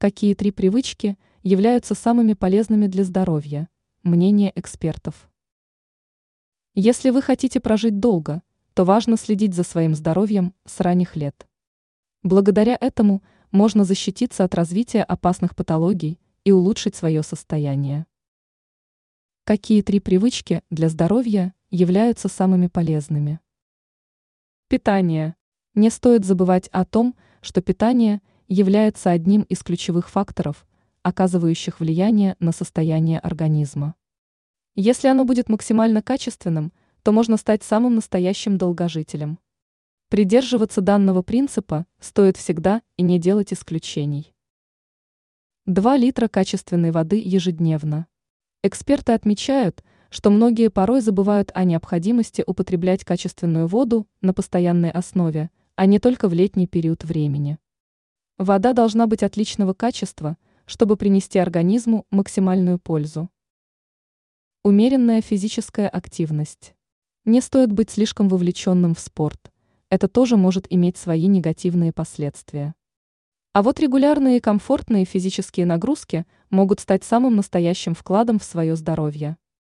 Какие три привычки являются самыми полезными для здоровья? Мнение экспертов. Если вы хотите прожить долго, то важно следить за своим здоровьем с ранних лет. Благодаря этому можно защититься от развития опасных патологий и улучшить свое состояние. Какие три привычки для здоровья являются самыми полезными? Питание. Не стоит забывать о том, что питание является одним из ключевых факторов, оказывающих влияние на состояние организма. Если оно будет максимально качественным, то можно стать самым настоящим долгожителем. Придерживаться данного принципа стоит всегда и не делать исключений. 2 литра качественной воды ежедневно. Эксперты отмечают, что многие порой забывают о необходимости употреблять качественную воду на постоянной основе, а не только в летний период времени. Вода должна быть отличного качества, чтобы принести организму максимальную пользу. Умеренная физическая активность. Не стоит быть слишком вовлеченным в спорт. Это тоже может иметь свои негативные последствия. А вот регулярные и комфортные физические нагрузки могут стать самым настоящим вкладом в свое здоровье.